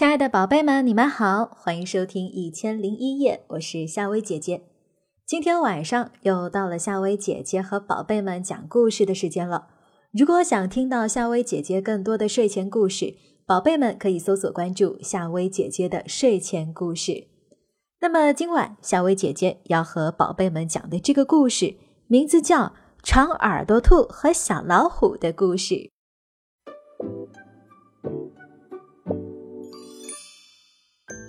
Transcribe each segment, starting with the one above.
亲爱的宝贝们，你们好，欢迎收听《一千零一夜》，我是夏薇姐姐。今天晚上又到了夏薇姐姐和宝贝们讲故事的时间了。如果想听到夏薇姐姐更多的睡前故事，宝贝们可以搜索关注夏薇姐姐的睡前故事。那么今晚夏薇姐姐要和宝贝们讲的这个故事，名字叫《长耳朵兔和小老虎的故事》。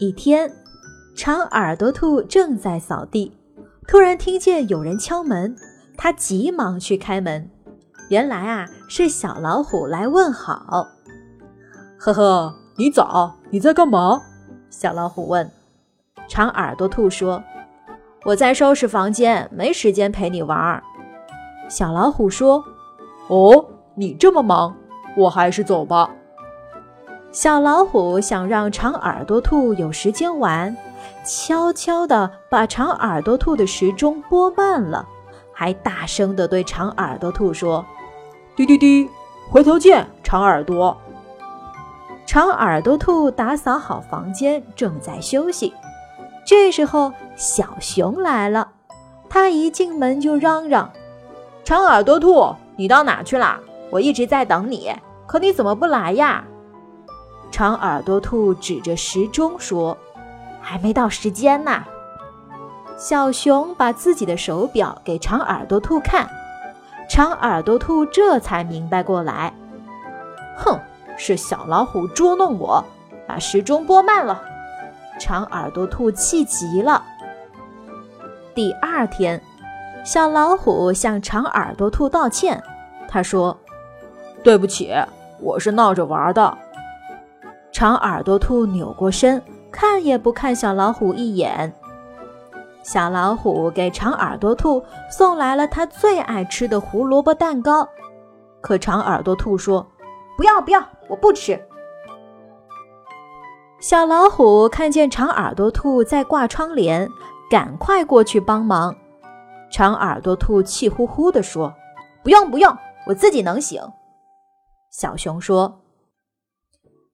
一天，长耳朵兔正在扫地，突然听见有人敲门，它急忙去开门。原来啊，是小老虎来问好。呵呵，你早，你在干嘛？小老虎问。长耳朵兔说：“我在收拾房间，没时间陪你玩。”小老虎说：“哦，你这么忙，我还是走吧。”小老虎想让长耳朵兔有时间玩，悄悄地把长耳朵兔的时钟拨慢了，还大声地对长耳朵兔说：“滴滴滴，回头见，长耳朵。”长耳朵兔打扫好房间，正在休息。这时候，小熊来了，他一进门就嚷嚷：“长耳朵兔，你到哪去啦？我一直在等你，可你怎么不来呀？”长耳朵兔指着时钟说：“还没到时间呢。”小熊把自己的手表给长耳朵兔看，长耳朵兔这才明白过来：“哼，是小老虎捉弄我，把时钟拨慢了。”长耳朵兔气极了。第二天，小老虎向长耳朵兔道歉，他说：“对不起，我是闹着玩的。”长耳朵兔扭过身，看也不看小老虎一眼。小老虎给长耳朵兔送来了他最爱吃的胡萝卜蛋糕，可长耳朵兔说：“不要不要，我不吃。”小老虎看见长耳朵兔在挂窗帘，赶快过去帮忙。长耳朵兔气呼呼地说：“不用不用，我自己能行。”小熊说。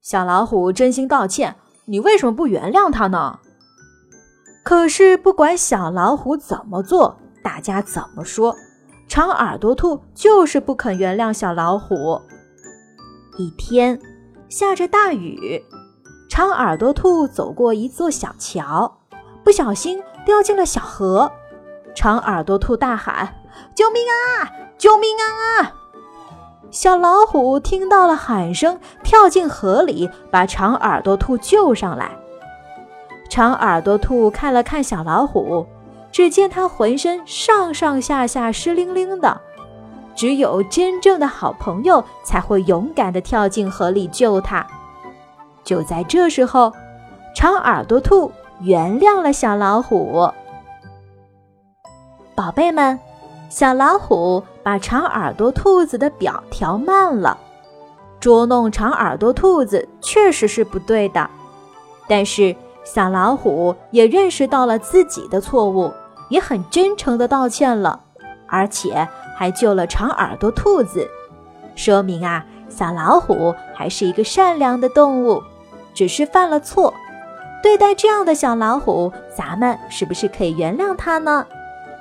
小老虎真心道歉：“你为什么不原谅他呢？”可是不管小老虎怎么做，大家怎么说，长耳朵兔就是不肯原谅小老虎。一天下着大雨，长耳朵兔走过一座小桥，不小心掉进了小河。长耳朵兔大喊：“救命啊！救命啊！”小老虎听到了喊声，跳进河里，把长耳朵兔救上来。长耳朵兔看了看小老虎，只见它浑身上上下下湿淋淋的，只有真正的好朋友才会勇敢地跳进河里救它。就在这时候，长耳朵兔原谅了小老虎。宝贝们。小老虎把长耳朵兔子的表调慢了，捉弄长耳朵兔子确实是不对的。但是小老虎也认识到了自己的错误，也很真诚的道歉了，而且还救了长耳朵兔子，说明啊，小老虎还是一个善良的动物，只是犯了错。对待这样的小老虎，咱们是不是可以原谅它呢？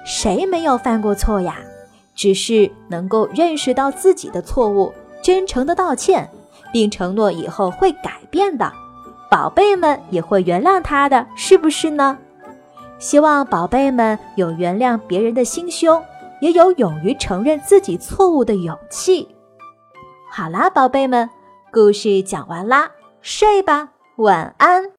谁没有犯过错呀？只是能够认识到自己的错误，真诚的道歉，并承诺以后会改变的，宝贝们也会原谅他的，是不是呢？希望宝贝们有原谅别人的心胸，也有勇于承认自己错误的勇气。好啦，宝贝们，故事讲完啦，睡吧，晚安。